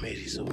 made his own.